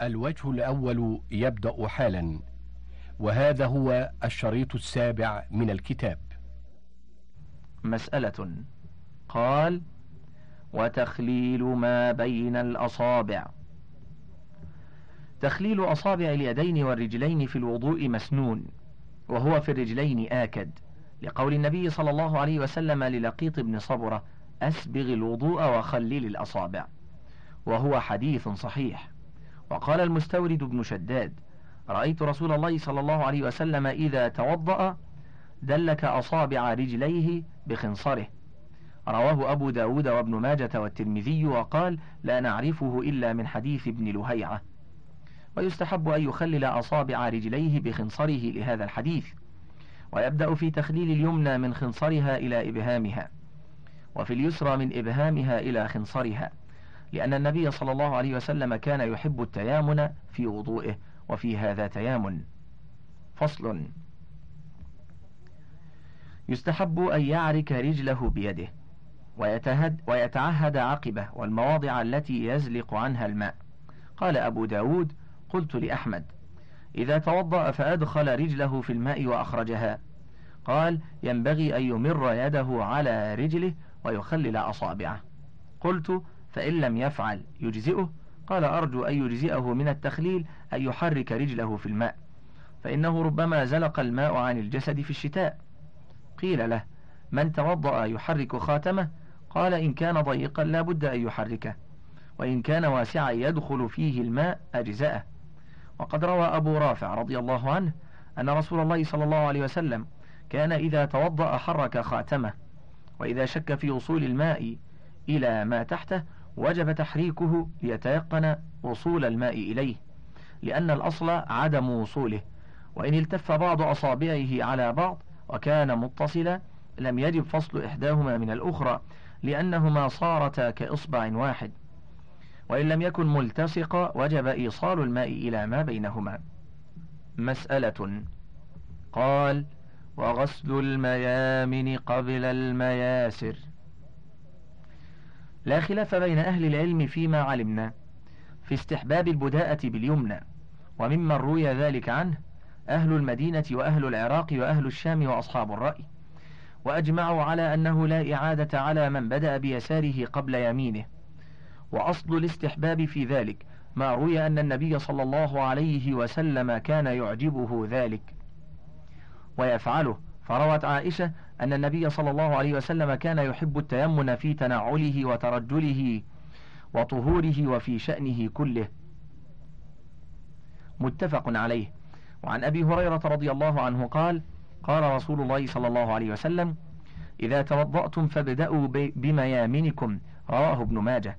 الوجه الأول يبدأ حالا وهذا هو الشريط السابع من الكتاب. مسألة قال وتخليل ما بين الأصابع. تخليل أصابع اليدين والرجلين في الوضوء مسنون وهو في الرجلين آكد لقول النبي صلى الله عليه وسلم للقيط بن صبرة أسبغ الوضوء وخلل الأصابع. وهو حديث صحيح. وقال المستورد بن شداد رأيت رسول الله صلى الله عليه وسلم إذا توضأ دلك أصابع رجليه بخنصره. رواه أبو داود وابن ماجة والترمذي وقال لا نعرفه إلا من حديث ابن لهيعة ويستحب أن يخلل أصابع رجليه بخنصره لهذا الحديث ويبدأ في تخليل اليمنى من خنصرها إلى إبهامها وفي اليسرى من إبهامها إلى خنصرها. لأن النبي صلى الله عليه وسلم كان يحب التيامن في وضوئه وفي هذا تيامن. فصل. يستحب أن يعرك رجله بيده ويتهد ويتعهد عقبه والمواضع التي يزلق عنها الماء. قال أبو داود قلت لأحمد إذا توضأ فأدخل رجله في الماء وأخرجها. قال ينبغي أن يمر يده على رجله ويخلل أصابعه. قلت فإن لم يفعل يجزئه قال أرجو أن يجزئه من التخليل أن يحرك رجله في الماء. فإنه ربما زلق الماء عن الجسد في الشتاء. قيل له من توضأ يحرك خاتمه؟ قال إن كان ضيقا لا بد أن يحركه وإن كان واسعا يدخل فيه الماء أجزأه. وقد روى أبو رافع رضي الله عنه أن رسول الله صلى الله عليه وسلم كان إذا توضأ حرك خاتمه وإذا شك في وصول الماء إلى ما تحته وجب تحريكه ليتيقن وصول الماء إليه لأن الأصل عدم وصوله وإن التف بعض أصابعه على بعض وكان متصلا لم يجب فصل إحداهما من الأخرى لأنهما صارتا كإصبع واحد. وإن لم يكن ملتصقا وجب إيصال الماء إلى ما بينهما. مسألة قال وغسل الميامن قبل المياسر. لا خلاف بين أهل العلم فيما علمنا في استحباب البداءة باليمنى وممن روي ذلك عنه أهل المدينة وأهل العراق وأهل الشام وأصحاب الرأي وأجمعوا على أنه لا إعادة على من بدأ بيساره قبل يمينه وأصل الاستحباب في ذلك ما روي أن النبي صلى الله عليه وسلم كان يعجبه ذلك ويفعله فروت عائشة أن النبي صلى الله عليه وسلم كان يحب التيمن في تنعله وترجله وطهوره وفي شأنه كله. متفق عليه. وعن أبي هريرة رضي الله عنه قال قال رسول الله صلى الله عليه وسلم إذا توضأتم فابدأوا بميامنكم. رواه ابن ماجه.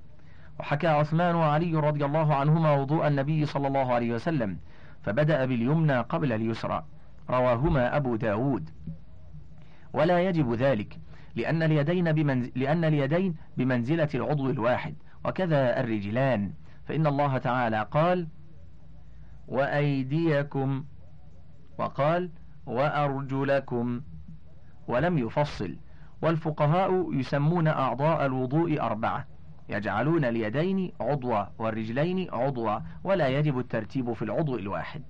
وحكى عثمان وعلي رضي الله عنهما وضوء النبي صلى الله عليه وسلم فبدأ باليمنى قبل اليسرى. رواهما أبو داود. ولا يجب ذلك لأن اليدين, بمنز... لأن اليدين بمنزلة العضو الواحد وكذا الرجلان. فإن الله تعالى قال وأيديكم وقال وأرجلكم. ولم يفصل والفقهاء يسمون أعضاء الوضوء أربعة يجعلون اليدين عضوا والرجلين عضوا ولا يجب الترتيب في العضو الواحد.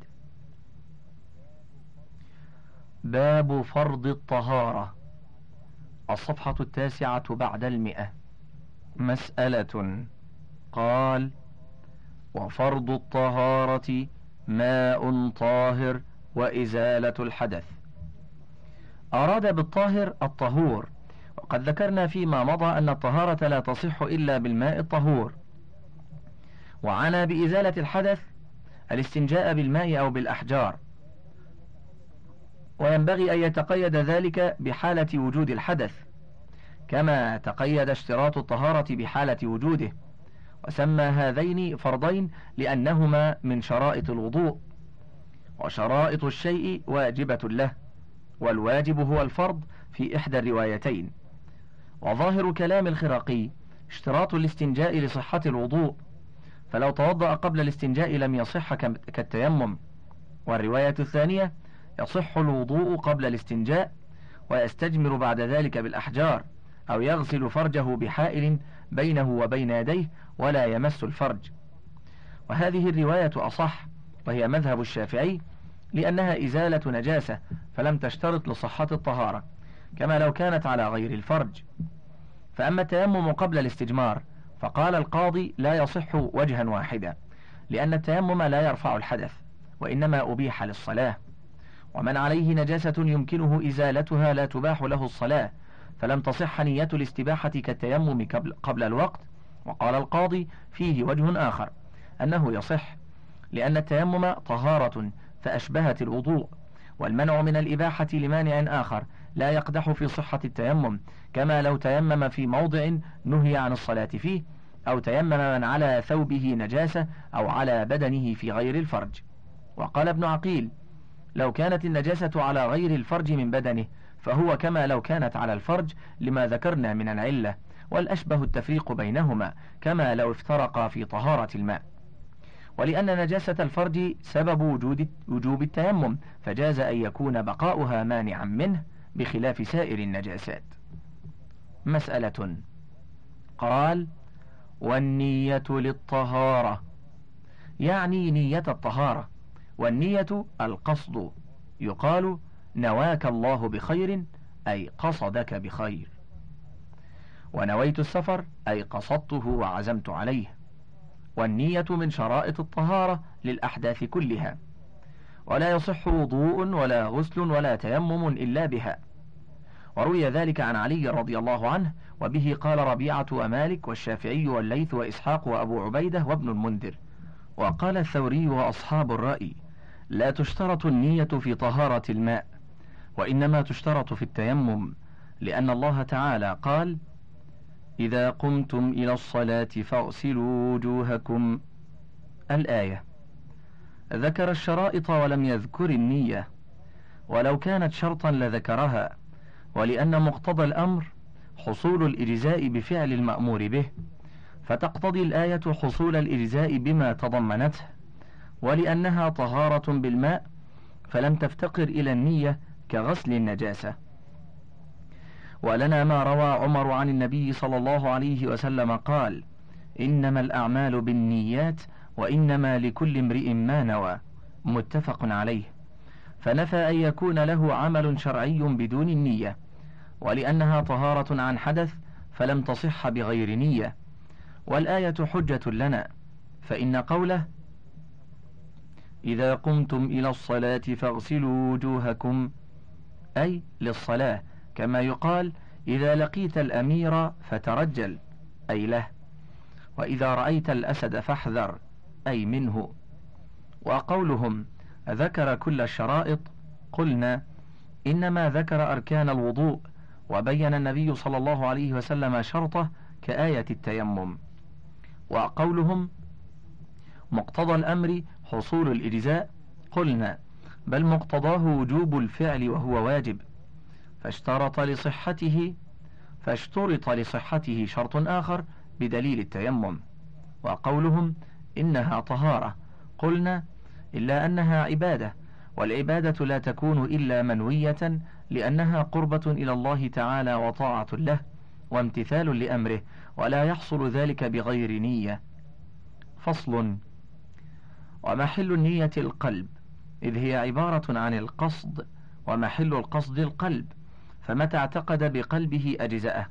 باب فرض الطهارة. الصفحة التاسعة بعد المئة. مسألة. قال وفرض الطهارة ماء طاهر وإزالة الحدث. أراد بالطاهر الطهور وقد ذكرنا فيما مضى أن الطهارة لا تصح إلا بالماء الطهور. وعنا بإزالة الحدث الاستنجاء بالماء أو بالأحجار. وينبغي أن يتقيد ذلك بحالة وجود الحدث كما تقيد اشتراط الطهارة بحالة وجوده وسمى هذين فرضين لأنهما من شرائط الوضوء وشرائط الشيء واجبة له والواجب هو الفرض في إحدى الروايتين. وظاهر كلام الخراقي اشتراط الاستنجاء لصحة الوضوء فلو توضأ قبل الاستنجاء لم يصح كالتيمم. والرواية الثانية يصح الوضوء قبل الاستنجاء ويستجمر بعد ذلك بالأحجار أو يغسل فرجه بحائل بينه وبين يديه ولا يمس الفرج. وهذه الرواية أصح وهي مذهب الشافعي لأنها إزالة نجاسة فلم تشترط لصحة الطهارة كما لو كانت على غير الفرج. فأما التيمم قبل الاستجمار فقال القاضي لا يصح وجها واحدا لأن التيمم لا يرفع الحدث وإنما أبيح للصلاة. ومن عليه نجاسة يمكنه إزالتها لا تباح له الصلاة فلم تصح نية الاستباحة كالتيمم قبل الوقت. وقال القاضي فيه وجه آخر أنه يصح لأن التيمم طهارة فأشبهت الوضوء. والمنع من الإباحة لمانع آخر لا يقدح في صحة التيمم كما لو تيمم في موضع نهي عن الصلاة فيه أو تيمم من على ثوبه نجاسة أو على بدنه في غير الفرج. وقال ابن عقيل لو كانت النجاسة على غير الفرج من بدنه فهو كما لو كانت على الفرج لما ذكرنا من العلة والأشبه التفريق بينهما كما لو افترقا في طهارة الماء. ولأن نجاسة الفرج سبب وجود وجوب التيمم فجاز أن يكون بقاؤها مانعا منه بخلاف سائر النجاسات. مسألة قال والنية للطهارة. يعني نية الطهارة. والنية القصد. يقال نواك الله بخير أي قصدك بخير. ونويت السفر أي قصدته وعزمت عليه. والنية من شرائط الطهارة للأحداث كلها. ولا يصح وضوء ولا غسل ولا تيمم إلا بها. وروي ذلك عن علي رضي الله عنه وبه قال ربيعة ومالك والشافعي والليث وإسحاق وأبو عبيدة وابن المنذر. وقال الثوري وأصحاب الرأي لا تشترط النية في طهارة الماء وإنما تشترط في التيمم لأن الله تعالى قال إذا قمتم إلى الصلاة فاغسلوا وجوهكم. الآية ذكر الشرائط ولم يذكر النية ولو كانت شرطا لذكرها ولأن مقتضى الأمر حصول الإجزاء بفعل المأمور به فتقتضي الآية حصول الإجزاء بما تضمنته. ولأنها طهارة بالماء فلم تفتقر إلى النية كغسل النجاسة. ولنا ما روى عمر عن النبي صلى الله عليه وسلم قال إنما الأعمال بالنيات وإنما لكل امرئ ما نوى. متفق عليه. فنفى أن يكون له عمل شرعي بدون النية. ولأنها طهارة عن حدث فلم تصح بغير نية. والآية حجة لنا. فإن قوله إذا قمتم إلى الصلاة فاغسلوا وجوهكم أي للصلاة كما يقال إذا لقيت الأمير فترجل أي له وإذا رأيت الأسد فاحذر أي منه. وقولهم ذكر كل الشرائط؟ قلنا إنما ذكر أركان الوضوء وبين النبي صلى الله عليه وسلم شرطه كآية التيمم. وقولهم مقتضى الأمر حصول الإجزاء قلنا بل مقتضاه وجوب الفعل وهو واجب. فاشترط لصحته فاشترط لصحته شرط آخر بدليل التيمم. وقولهم إنها طهارة. قلنا إلا أنها عبادة والعبادة لا تكون إلا منوية لأنها قربة إلى الله تعالى وطاعة له وامتثال لأمره ولا يحصل ذلك بغير نية. فصل. ومحل النية القلب إذ هي عبارة عن القصد ومحل القصد القلب فمتى اعتقد بقلبه أجزأه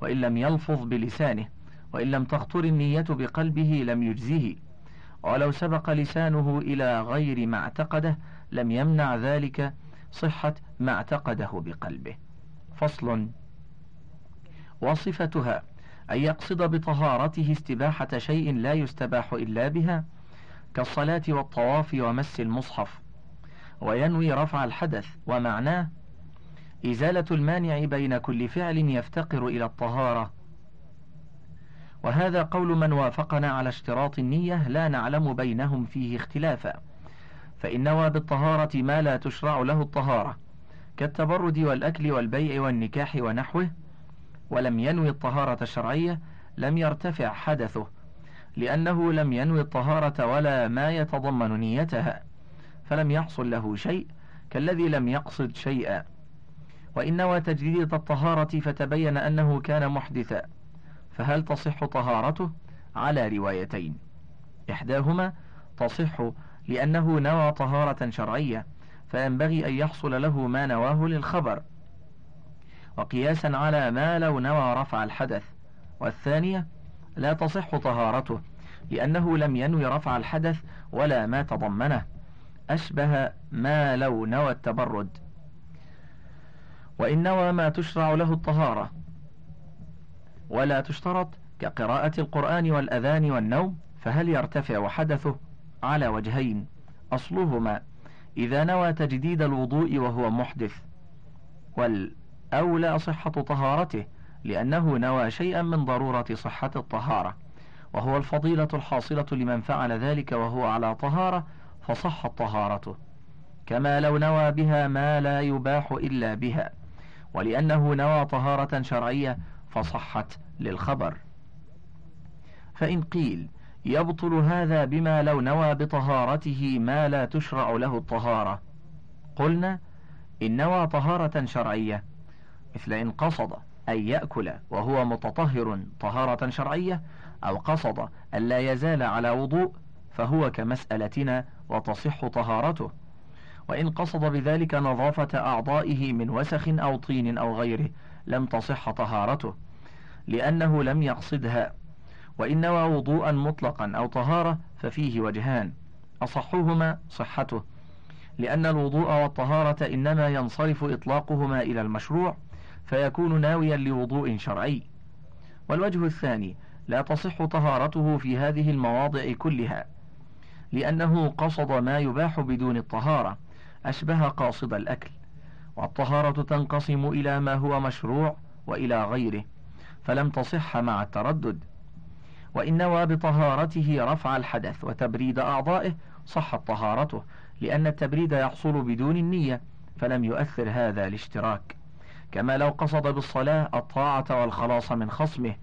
وإن لم يلفظ بلسانه وإن لم تخطر النية بقلبه لم يجزه. ولو سبق لسانه إلى غير ما اعتقده لم يمنع ذلك صحة ما اعتقده بقلبه. فصل. وصفتها أن يقصد بطهارته استباحة شيء لا يستباح إلا بها كالصلاة والطواف ومس المصحف. وينوي رفع الحدث ومعناه إزالة المانع بين كل فعل يفتقر إلى الطهارة. وهذا قول من وافقنا على اشتراط النية لا نعلم بينهم فيه اختلافا. فإن نوى بالطهارة ما لا تشرع له الطهارة كالتبرد والأكل والبيع والنكاح ونحوه ولم ينوي الطهارة الشرعية لم يرتفع حدثه. لأنه لم ينوي الطهارة ولا ما يتضمن نيتها فلم يحصل له شيء كالذي لم يقصد شيئا. وإن نوى تجديد الطهارة فتبين أنه كان محدثا فهل تصح طهارته؟ على روايتين. إحداهما تصح لأنه نوى طهارة شرعية فينبغي أن يحصل له ما نواه للخبر. وقياسا على ما لو نوى رفع الحدث. والثانية لا تصح طهارته لأنه لم ينوي رفع الحدث ولا ما تضمنه أشبه ما لو نوى التبرد. وإن نوى ما تشرع له الطهارة. ولا تشترط كقراءة القرآن والأذان والنوم فهل يرتفع حدثه على وجهين؟ أصلهما إذا نوى تجديد الوضوء وهو محدث. والأولى صحة طهارته لأنه نوى شيئا من ضرورة صحة الطهارة وهو الفضيلة الحاصلة لمن فعل ذلك وهو على طهارة فصحت طهارته. كما لو نوى بها ما لا يباح إلا بها ولأنه نوى طهارة شرعية فصحت للخبر. فإن قيل يبطل هذا بما لو نوى بطهارته ما لا تشرع له الطهارة قلنا إن نوى طهارة شرعية مثل إن قصد أن يأكل وهو متطهر طهارة شرعية أو قصد أن لا يزال على وضوء فهو كمسألتنا وتصح طهارته. وإن قصد بذلك نظافة أعضائه من وسخ أو طين أو غيره لم تصح طهارته لأنه لم يقصدها. وإن نوى وضوءا مطلقا أو طهارة ففيه وجهان أصحهما صحته لأن الوضوء والطهارة إنما ينصرف إطلاقهما إلى المشروع فيكون ناويا لوضوء شرعي. والوجه الثاني لا تصح طهارته في هذه المواضع كلها لأنه قصد ما يباح بدون الطهارة أشبه قاصد الأكل. والطهارة تنقسم إلى ما هو مشروع وإلى غيره فلم تصح مع التردد. وإن نوى بطهارته رفع الحدث وتبريد أعضائه صحت طهارته لأن التبريد يحصل بدون النية فلم يؤثر هذا الاشتراك. كما لو قصد بالصلاة الطاعة والخلاص من خصمه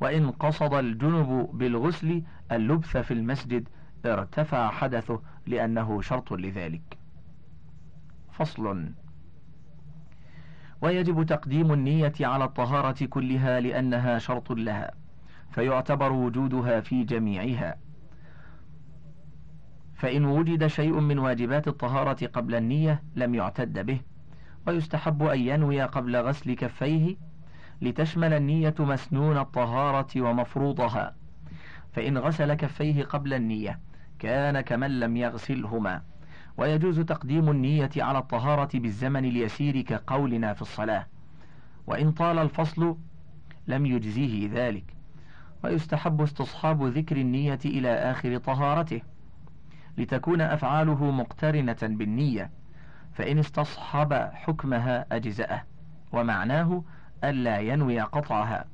وإن قصد الجنب بالغسل اللبث في المسجد ارتفع حدثه لأنه شرط لذلك. فصل. ويجب تقديم النية على الطهارة كلها لأنها شرط لها فيعتبر وجودها في جميعها. فإن وجد شيء من واجبات الطهارة قبل النية لم يعتد به. ويستحب أن ينوي قبل غسل كفيه لتشمل النية مسنون الطهارة ومفروضها. فإن غسل كفيه قبل النية كان كمن لم يغسلهما. ويجوز تقديم النية على الطهارة بالزمن اليسير كقولنا في الصلاة. وإن طال الفصل لم يجزيه ذلك. ويستحب استصحاب ذكر النية إلى آخر طهارته. لتكون أفعاله مقترنة بالنية. فإن استصحب حكمها أجزأه ومعناه ألا ينوي قطعها.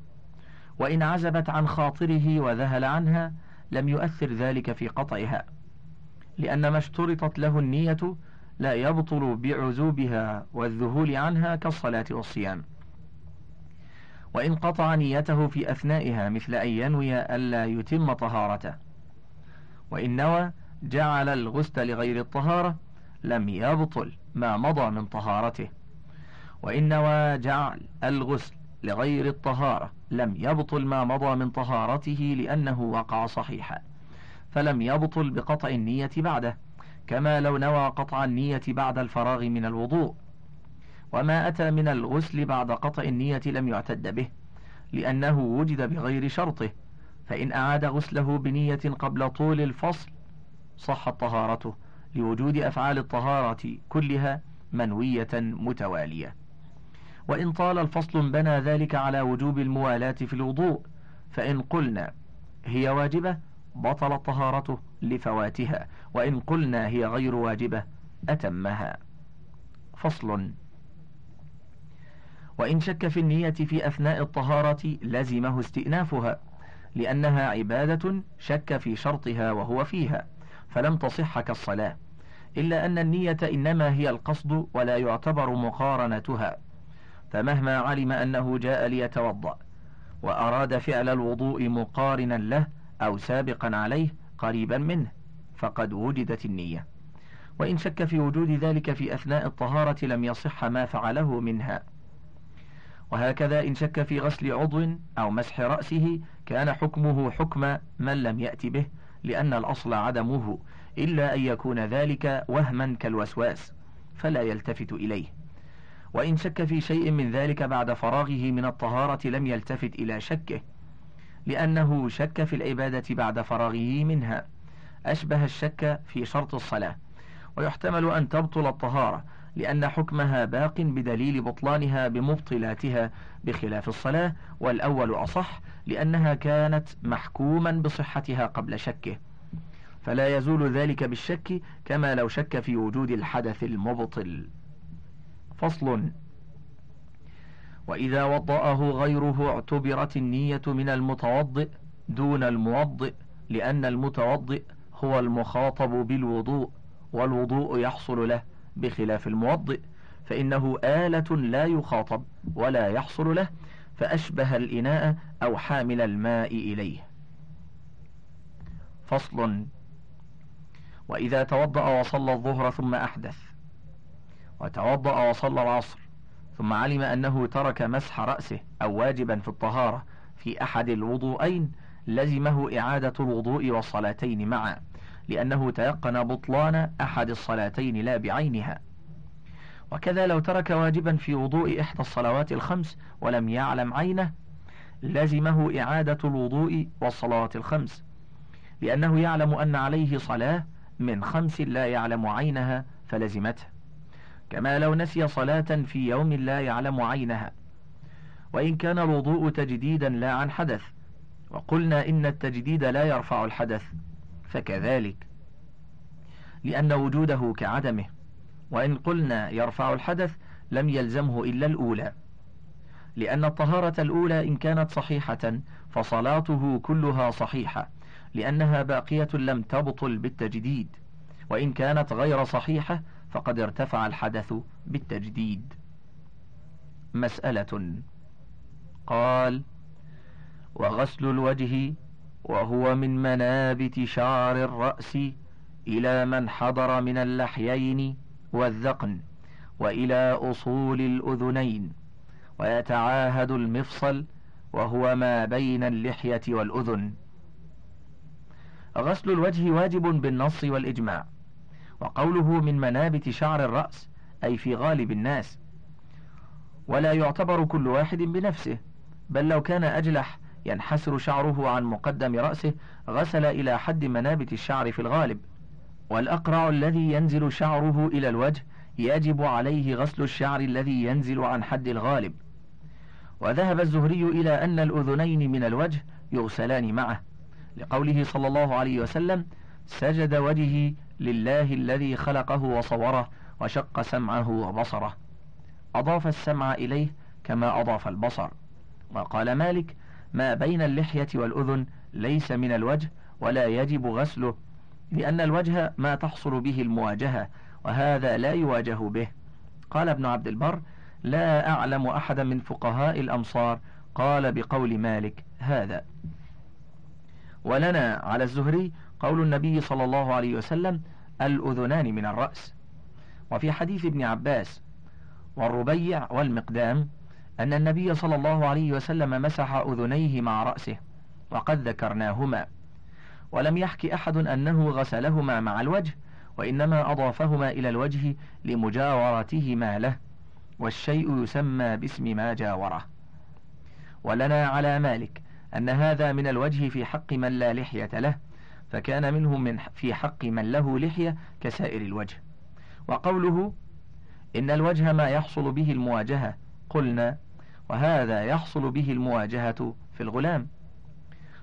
وإن عزبت عن خاطره وذهل عنها لم يؤثر ذلك في قطعها. لأن ما اشترطت له النية لا يبطل بعزوبها والذهول عنها كالصلاة والصيام. وإن قطع نيته في أثنائها مثل أن ينوي ألا يتم طهارته. وإن نوى جعل الغسل لغير الطهارة لم يبطل ما مضى من طهارته. وإن جعل الغسل لغير الطهارة لم يبطل ما مضى من طهارته لأنه وقع صحيحا فلم يبطل بقطع النية بعده كما لو نوى قطع النية بعد الفراغ من الوضوء. وما أتى من الغسل بعد قطع النية لم يعتد به لأنه وجد بغير شرطه فإن أعاد غسله بنية قبل طول الفصل صحت طهارته. لوجود أفعال الطهارة كلها منوية متوالية. وإن طال الفصل بنى ذلك على وجوب الموالاة في الوضوء فإن قلنا هي واجبة بطلت طهارته لفواتها وإن قلنا هي غير واجبة أتمها. فصل. وإن شك في النية في أثناء الطهارة لزمه استئنافها لأنها عبادة شك في شرطها وهو فيها. فلم تصح كالصلاة إلا أن النية إنما هي القصد ولا يعتبر مقارنتها. فمهما علم أنه جاء ليتوضأ وأراد فعل الوضوء مقارنا له أو سابقا عليه قريبا منه فقد وجدت النية. وإن شك في وجود ذلك في أثناء الطهارة لم يصح ما فعله منها. وهكذا إن شك في غسل عضو أو مسح رأسه كان حكمه حكم من لم يأت به لأن الأصل عدمه إلا أن يكون ذلك وهما كالوسواس فلا يلتفت إليه. وإن شك في شيء من ذلك بعد فراغه من الطهارة لم يلتفت إلى شكه لأنه شك في العبادة بعد فراغه منها. أشبه الشك في شرط الصلاة ويحتمل أن تبطل الطهارة لأن حكمها باق بدليل بطلانها بمبطلاتها بخلاف الصلاة والأول أصح لأنها كانت محكوما بصحتها قبل شكه. فلا يزول ذلك بالشك كما لو شك في وجود الحدث المبطل. فصل وإذا وضأه غيره اعتبرت النية من المتوضئ دون الموضئ لأن المتوضئ هو المخاطب بالوضوء والوضوء يحصل له. بخلاف الموضئ فإنه آلة لا يخاطب ولا يحصل له فأشبه الإناء أو حامل الماء إليه. فصل وإذا توضأ وصلى الظهر ثم أحدث. وتوضأ وصلى العصر ثم علم أنه ترك مسح رأسه أو واجبا في الطهارة في أحد الوضوءين لزمه إعادة الوضوء والصلاتين معا. لأنه تيقن بطلان أحد الصلاتين لا بعينها. وكذا لو ترك واجبا في وضوء إحدى الصلوات الخمس ولم يعلم عينه لزمه إعادة الوضوء والصلوات الخمس. لأنه يعلم أن عليه صلاة من خمس لا يعلم عينها فلزمته. كما لو نسي صلاة في يوم لا يعلم عينها. وإن كان الوضوء تجديدا لا عن حدث. وقلنا إن التجديد لا يرفع الحدث. فكذلك. لأن وجوده كعدمه وإن قلنا يرفع الحدث لم يلزمه إلا الأولى. لأن الطهارة الأولى إن كانت صحيحة فصلاته كلها صحيحة لأنها باقية لم تبطل بالتجديد. وإن كانت غير صحيحة فقد ارتفع الحدث بالتجديد. مسألة. قال وغسل الوجه وهو من منابت شعر الرأس إلى من حضر من اللحيين والذقن وإلى أصول الأذنين ويتعاهد المفصل وهو ما بين اللحية والأذن. غسل الوجه واجب بالنص والإجماع وقوله من منابت شعر الرأس أي في غالب الناس. ولا يعتبر كل واحد بنفسه بل لو كان أجلح ينحسر شعره عن مقدم رأسه غسل إلى حد منابت الشعر في الغالب. والأقرع الذي ينزل شعره إلى الوجه يجب عليه غسل الشعر الذي ينزل عن حد الغالب. وذهب الزهري إلى أن الأذنين من الوجه يغسلان معه. لقوله صلى الله عليه وسلم سجد وجهي لله الذي خلقه وصوره وشق سمعه وبصره. أضاف السمع إليه كما أضاف البصر. وقال مالك ما بين اللحية والأذن ليس من الوجه ولا يجب غسله لأن الوجه ما تحصل به المواجهة وهذا لا يواجه به. قال ابن عبد البر لا أعلم أحدا من فقهاء الأمصار قال بقول مالك هذا. ولنا على الزهري قول النبي صلى الله عليه وسلم الأذنان من الرأس. وفي حديث ابن عباس والربيع والمقدام أن النبي صلى الله عليه وسلم مسح أذنيه مع رأسه وقد ذكرناهما. ولم يحك أحد أنه غسلهما مع الوجه وإنما أضافهما إلى الوجه لمجاورتهما له والشيء يسمى باسم ما جاوره. ولنا على مالك أن هذا من الوجه في حق من لا لحية له فكان منه من في حق من له لحية كسائر الوجه. وقوله إن الوجه ما يحصل به المواجهة قلنا وهذا يحصل به المواجهة في الغلام.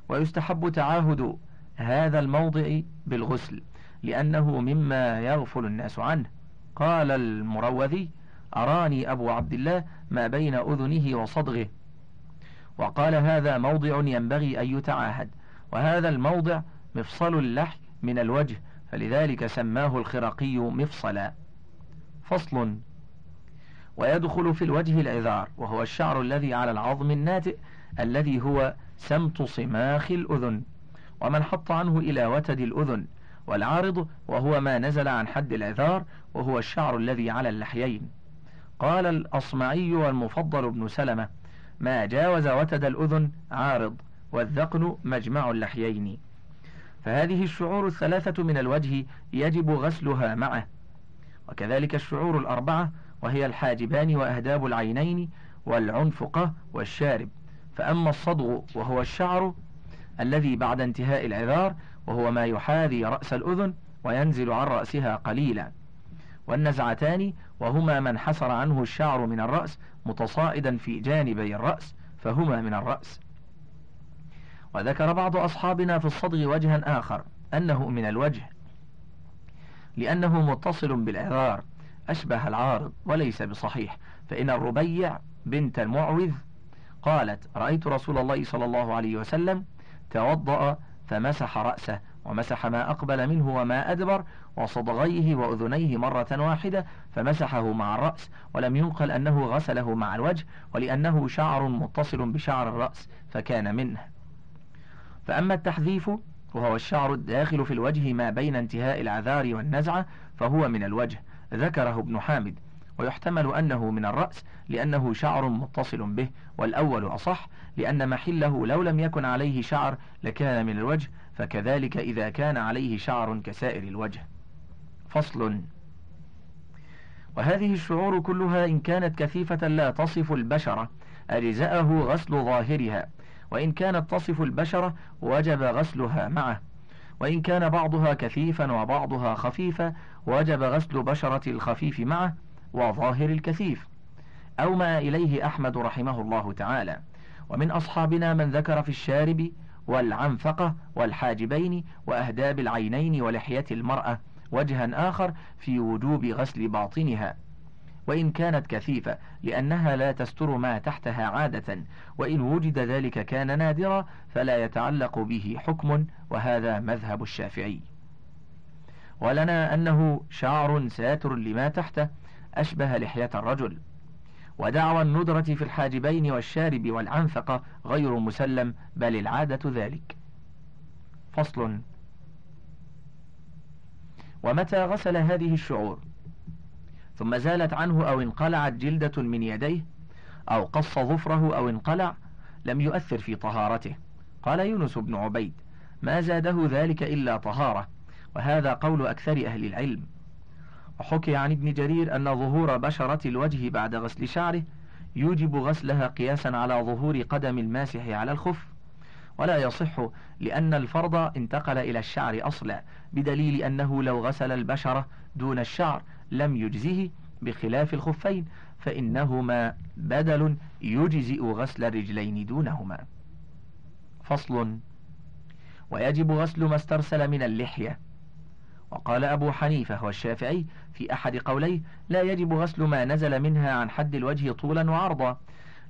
ويستحب تعاهد هذا الموضع بالغسل لأنه مما يغفل الناس عنه. قال المروذي أراني أبو عبد الله ما بين أذنه وصدغه. وقال هذا موضع ينبغي أن يتعاهد وهذا الموضع مفصل اللحي من الوجه فلذلك سماه الخرقي مفصلا. فصل. ويدخل في الوجه العذار وهو الشعر الذي على العظم الناتئ الذي هو سمت صماخ الأذن. ومن حط عنه إلى وتد الأذن. والعارض وهو ما نزل عن حد العذار وهو الشعر الذي على اللحيين. قال الأصمعي والمفضل بن سلمة ما جاوز وتد الأذن عارض والذقن مجمع اللحيين. فهذه الشعور الثلاثة من الوجه يجب غسلها معه. وكذلك الشعور الأربعة وهي الحاجبان وأهداب العينين والعنفقة والشارب. فأما الصدغ وهو الشعر الذي بعد انتهاء العذار وهو ما يحاذي رأس الأذن وينزل عن رأسها قليلا. والنزعتان وهما من حسر عنه الشعر من الرأس متصاعدا في جانبي الرأس فهما من الرأس. وذكر بعض أصحابنا في الصدغ وجها آخر أنه من الوجه لأنه متصل بالإعذار أشبه العارض وليس بصحيح. فإن الربيع بنت المعوذ قالت رأيت رسول الله صلى الله عليه وسلم توضأ فمسح رأسه ومسح ما أقبل منه وما أدبر وصدغيه وأذنيه مرة واحدة فمسحه مع الرأس. ولم ينقل أنه غسله مع الوجه ولأنه شعر متصل بشعر الرأس فكان منه. فأما التحذيف وهو الشعر الداخل في الوجه ما بين انتهاء العذار والنزعة فهو من الوجه. ذكره ابن حامد ويحتمل أنه من الرأس لأنه شعر متصل به والأول أصح لأن محله لو لم يكن عليه شعر لكان من الوجه فكذلك إذا كان عليه شعر كسائر الوجه. فصل. وهذه الشعور كلها إن كانت كثيفة لا تصف البشرة أجزأه غسل ظاهرها وإن كانت تصف البشرة وجب غسلها معه. وإن كان بعضها كثيفا وبعضها خفيفا وجب غسل بشرة الخفيف معه وظاهر الكثيف. أو ما إليه أحمد رحمه الله تعالى. ومن أصحابنا من ذكر في الشارب والعنفقة والحاجبين وأهداب العينين ولحية المرأة وجها آخر في وجوب غسل باطنها. وإن كانت كثيفة لأنها لا تستر ما تحتها عادة وإن وجد ذلك كان نادرا فلا يتعلق به حكم وهذا مذهب الشافعي. ولنا أنه شعر ساتر لما تحته أشبه لحية الرجل. ودعوى الندرة في الحاجبين والشارب والعنفقة غير مسلم بل العادة ذلك. فصل. ومتى غسل هذه الشعور؟ ثم زالت عنه أو انقلعت جلدة من يديه أو قص ظفره أو انقلع لم يؤثر في طهارته. قال يونس بن عبيد ما زاده ذلك إلا طهارة وهذا قول أكثر أهل العلم. وحكي عن ابن جرير أن ظهور بشرة الوجه بعد غسل شعره يوجب غسلها قياسا على ظهور قدم الماسح على الخف. ولا يصح لأن الفرض انتقل إلى الشعر أصلا بدليل أنه لو غسل البشرة دون الشعر لم يجزه بخلاف الخفين فإنهما بدل يجزئ غسل الرجلين دونهما. فصل ويجب غسل ما استرسل من اللحية. وقال أبو حنيفة والشافعي في أحد قوليه لا يجب غسل ما نزل منها عن حد الوجه طولا وعرضا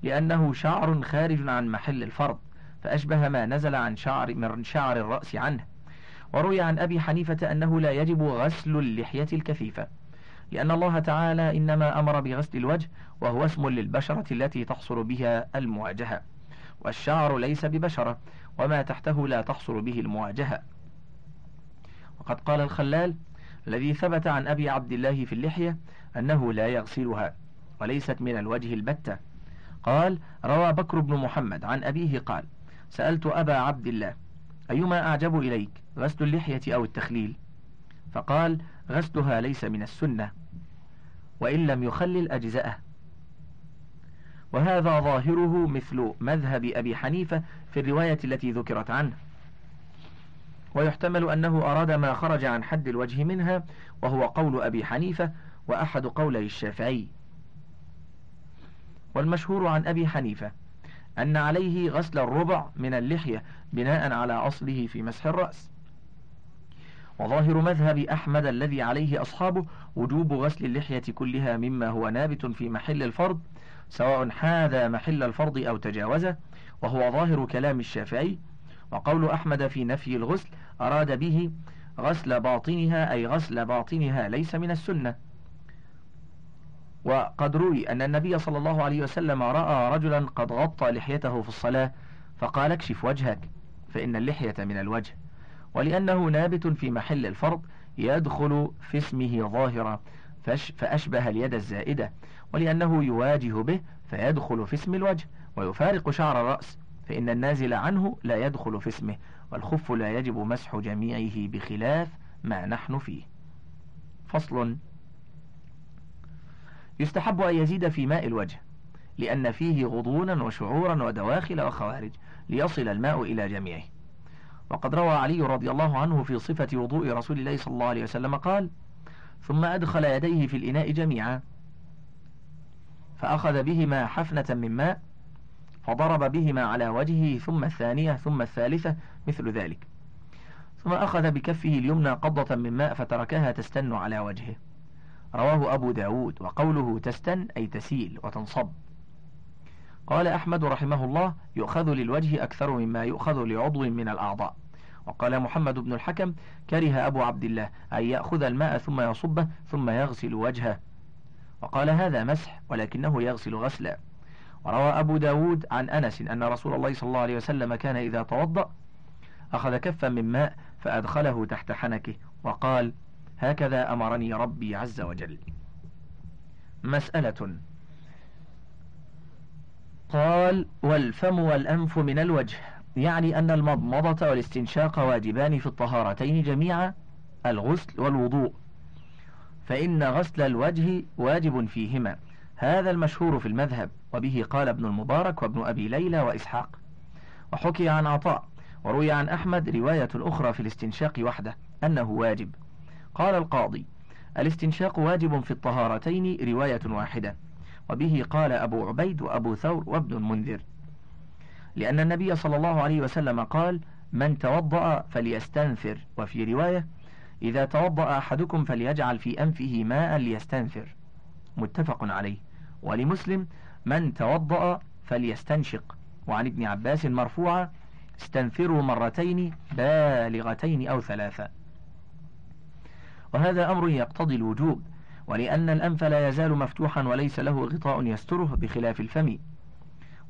لأنه شعر خارج عن محل الفرض فأشبه ما نزل عن شعر من شعر الرأس عنه. وروي عن أبي حنيفة أنه لا يجب غسل اللحية الكثيفة لأن الله تعالى إنما أمر بغسل الوجه وهو اسم للبشرة التي تحصل بها المواجهة. والشعر ليس ببشرة وما تحته لا تحصل به المواجهة. وقد قال الخلال الذي ثبت عن أبي عبد الله في اللحية أنه لا يغسلها وليست من الوجه البتة. قال روى بكر بن محمد عن أبيه قال سألت أبا عبد الله أيما أعجب إليك غسل اللحية أو التخليل؟ فقال غسلها ليس من السنة وإن لم يخلل أجزأه. وهذا ظاهره مثل مذهب أبي حنيفة في الرواية التي ذكرت عنه. ويحتمل أنه أراد ما خرج عن حد الوجه منها وهو قول أبي حنيفة وأحد قولي الشافعي. والمشهور عن أبي حنيفة أن عليه غسل الربع من اللحية بناء على أصله في مسح الرأس. وظاهر مذهب أحمد الذي عليه أصحابه وجوب غسل اللحية كلها مما هو نابت في محل الفرض سواء حاذى محل الفرض أو تجاوزه وهو ظاهر كلام الشافعي. وقول أحمد في نفي الغسل أراد به غسل باطنها أي غسل باطنها ليس من السنة. وقد روي أن النبي صلى الله عليه وسلم رأى رجلا قد غطى لحيته في الصلاة فقال اكشف وجهك فإن اللحية من الوجه. ولأنه نابت في محل الفرض يدخل في اسمه ظاهرا فأشبه اليد الزائدة ولأنه يواجه به فيدخل في اسم الوجه ويفارق شعر الرأس فإن النازل عنه لا يدخل في اسمه والخف لا يجب مسح جميعه بخلاف ما نحن فيه. فصل. يستحب أن يزيد في ماء الوجه لأن فيه غضونا وشعورا ودواخل وخوارج ليصل الماء إلى جميعه. وقد روى علي رضي الله عنه في صفة وضوء رسول الله صلى الله عليه وسلم قال ثم أدخل يديه في الإناء جميعا فأخذ بهما حفنة من ماء فضرب بهما على وجهه ثم الثانية ثم الثالثة مثل ذلك. ثم أخذ بكفه اليمنى قبضة من ماء فتركها تستن على وجهه. رواه أبو داود وقوله تستن أي تسيل وتنصب. قال أحمد رحمه الله يؤخذ للوجه أكثر مما يؤخذ لعضو من الأعضاء. وقال محمد بن الحكم كره أبو عبد الله أن يأخذ الماء ثم يصبه ثم يغسل وجهه. وقال هذا مسح ولكنه يغسل غسلا. وروى أبو داود عن أنس أن رسول الله صلى الله عليه وسلم كان إذا توضأ أخذ كفا من ماء فأدخله تحت حنكه وقال هكذا أمرني ربي عز وجل. مسألة قال والفم والأنف من الوجه يعني أن المضمضة والاستنشاق واجبان في الطهارتين جميعا الغسل والوضوء فإن غسل الوجه واجب فيهما. هذا المشهور في المذهب وبه قال ابن المبارك وابن أبي ليلى وإسحاق. وحكي عن عطاء وروي عن أحمد رواية أخرى في الاستنشاق وحده أنه واجب. قال القاضي الاستنشاق واجب في الطهارتين رواية واحدة. وبه قال أبو عبيد وأبو ثور وابن المنذر. لأن النبي صلى الله عليه وسلم قال من توضأ فليستنثر وفي رواية إذا توضأ أحدكم فليجعل في أنفه ماء ليستنثر متفق عليه. ولمسلم من توضأ فليستنشق. وعن ابن عباس مرفوعة استنثروا مرتين بالغتين أو ثلاثة. وهذا أمر يقتضي الوجوب. ولأن الأنف لا يزال مفتوحا وليس له غطاء يستره بخلاف الفم.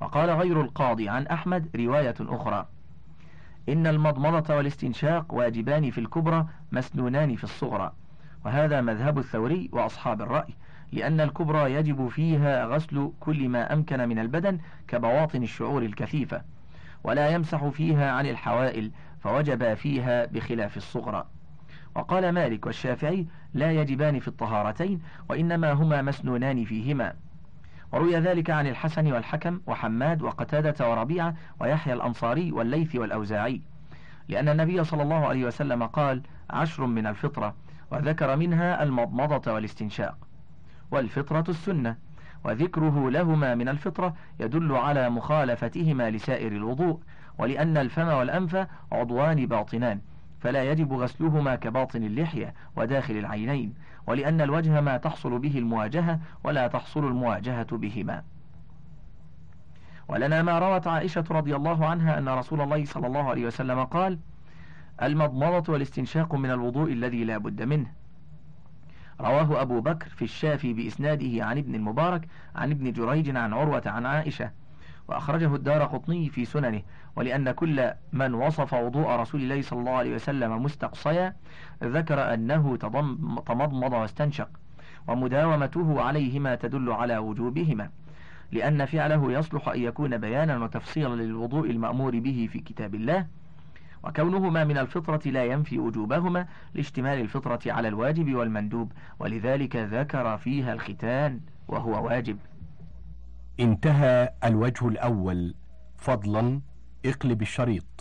وقال غير القاضي عن أحمد رواية أخرى. إن المضمضة والاستنشاق واجبان في الكبرى مسنونان في الصغرى. وهذا مذهب الثوري وأصحاب الرأي لأن الكبرى يجب فيها غسل كل ما أمكن من البدن كبواطن الشعور الكثيفة. ولا يمسح فيها عن الحوائل فوجب فيها بخلاف الصغرى. وقال مالك والشافعي لا يجبان في الطهارتين وإنما هما مسنونان فيهما. وروي ذلك عن الحسن والحكم وحماد وقتادة وربيعة ويحيى الأنصاري والليث والأوزاعي لأن النبي صلى الله عليه وسلم قال عشر من الفطرة وذكر منها المضمضة والاستنشاق. والفطرة السنة وذكره لهما من الفطرة يدل على مخالفتهما لسائر الوضوء ولأن الفم والأنف عضوان باطنان. فلا يجب غسلهما كباطن اللحية وداخل العينين ولأن الوجه ما تحصل به المواجهة ولا تحصل المواجهة بهما. ولنا ما روت عائشة رضي الله عنها أن رسول الله صلى الله عليه وسلم قال المضمضة والاستنشاق من الوضوء الذي لا بد منه. رواه أبو بكر في الشافي بإسناده عن ابن المبارك عن ابن جريج عن عروة عن عائشة وأخرجه الدار قطني في سننه ولأن كل من وصف وضوء رسول الله صلى الله عليه وسلم مستقصيا ذكر أنه تمضمض واستنشق ومداومته عليهما تدل على وجوبهما لأن فعله يصلح أن يكون بيانا وتفصيلا للوضوء المأمور به في كتاب الله وكونهما من الفطرة لا ينفي وجوبهما لاشتمال الفطرة على الواجب والمندوب ولذلك ذكر فيها الختان وهو واجب. انتهى الوجه الأول. فضلا اقلب الشريط.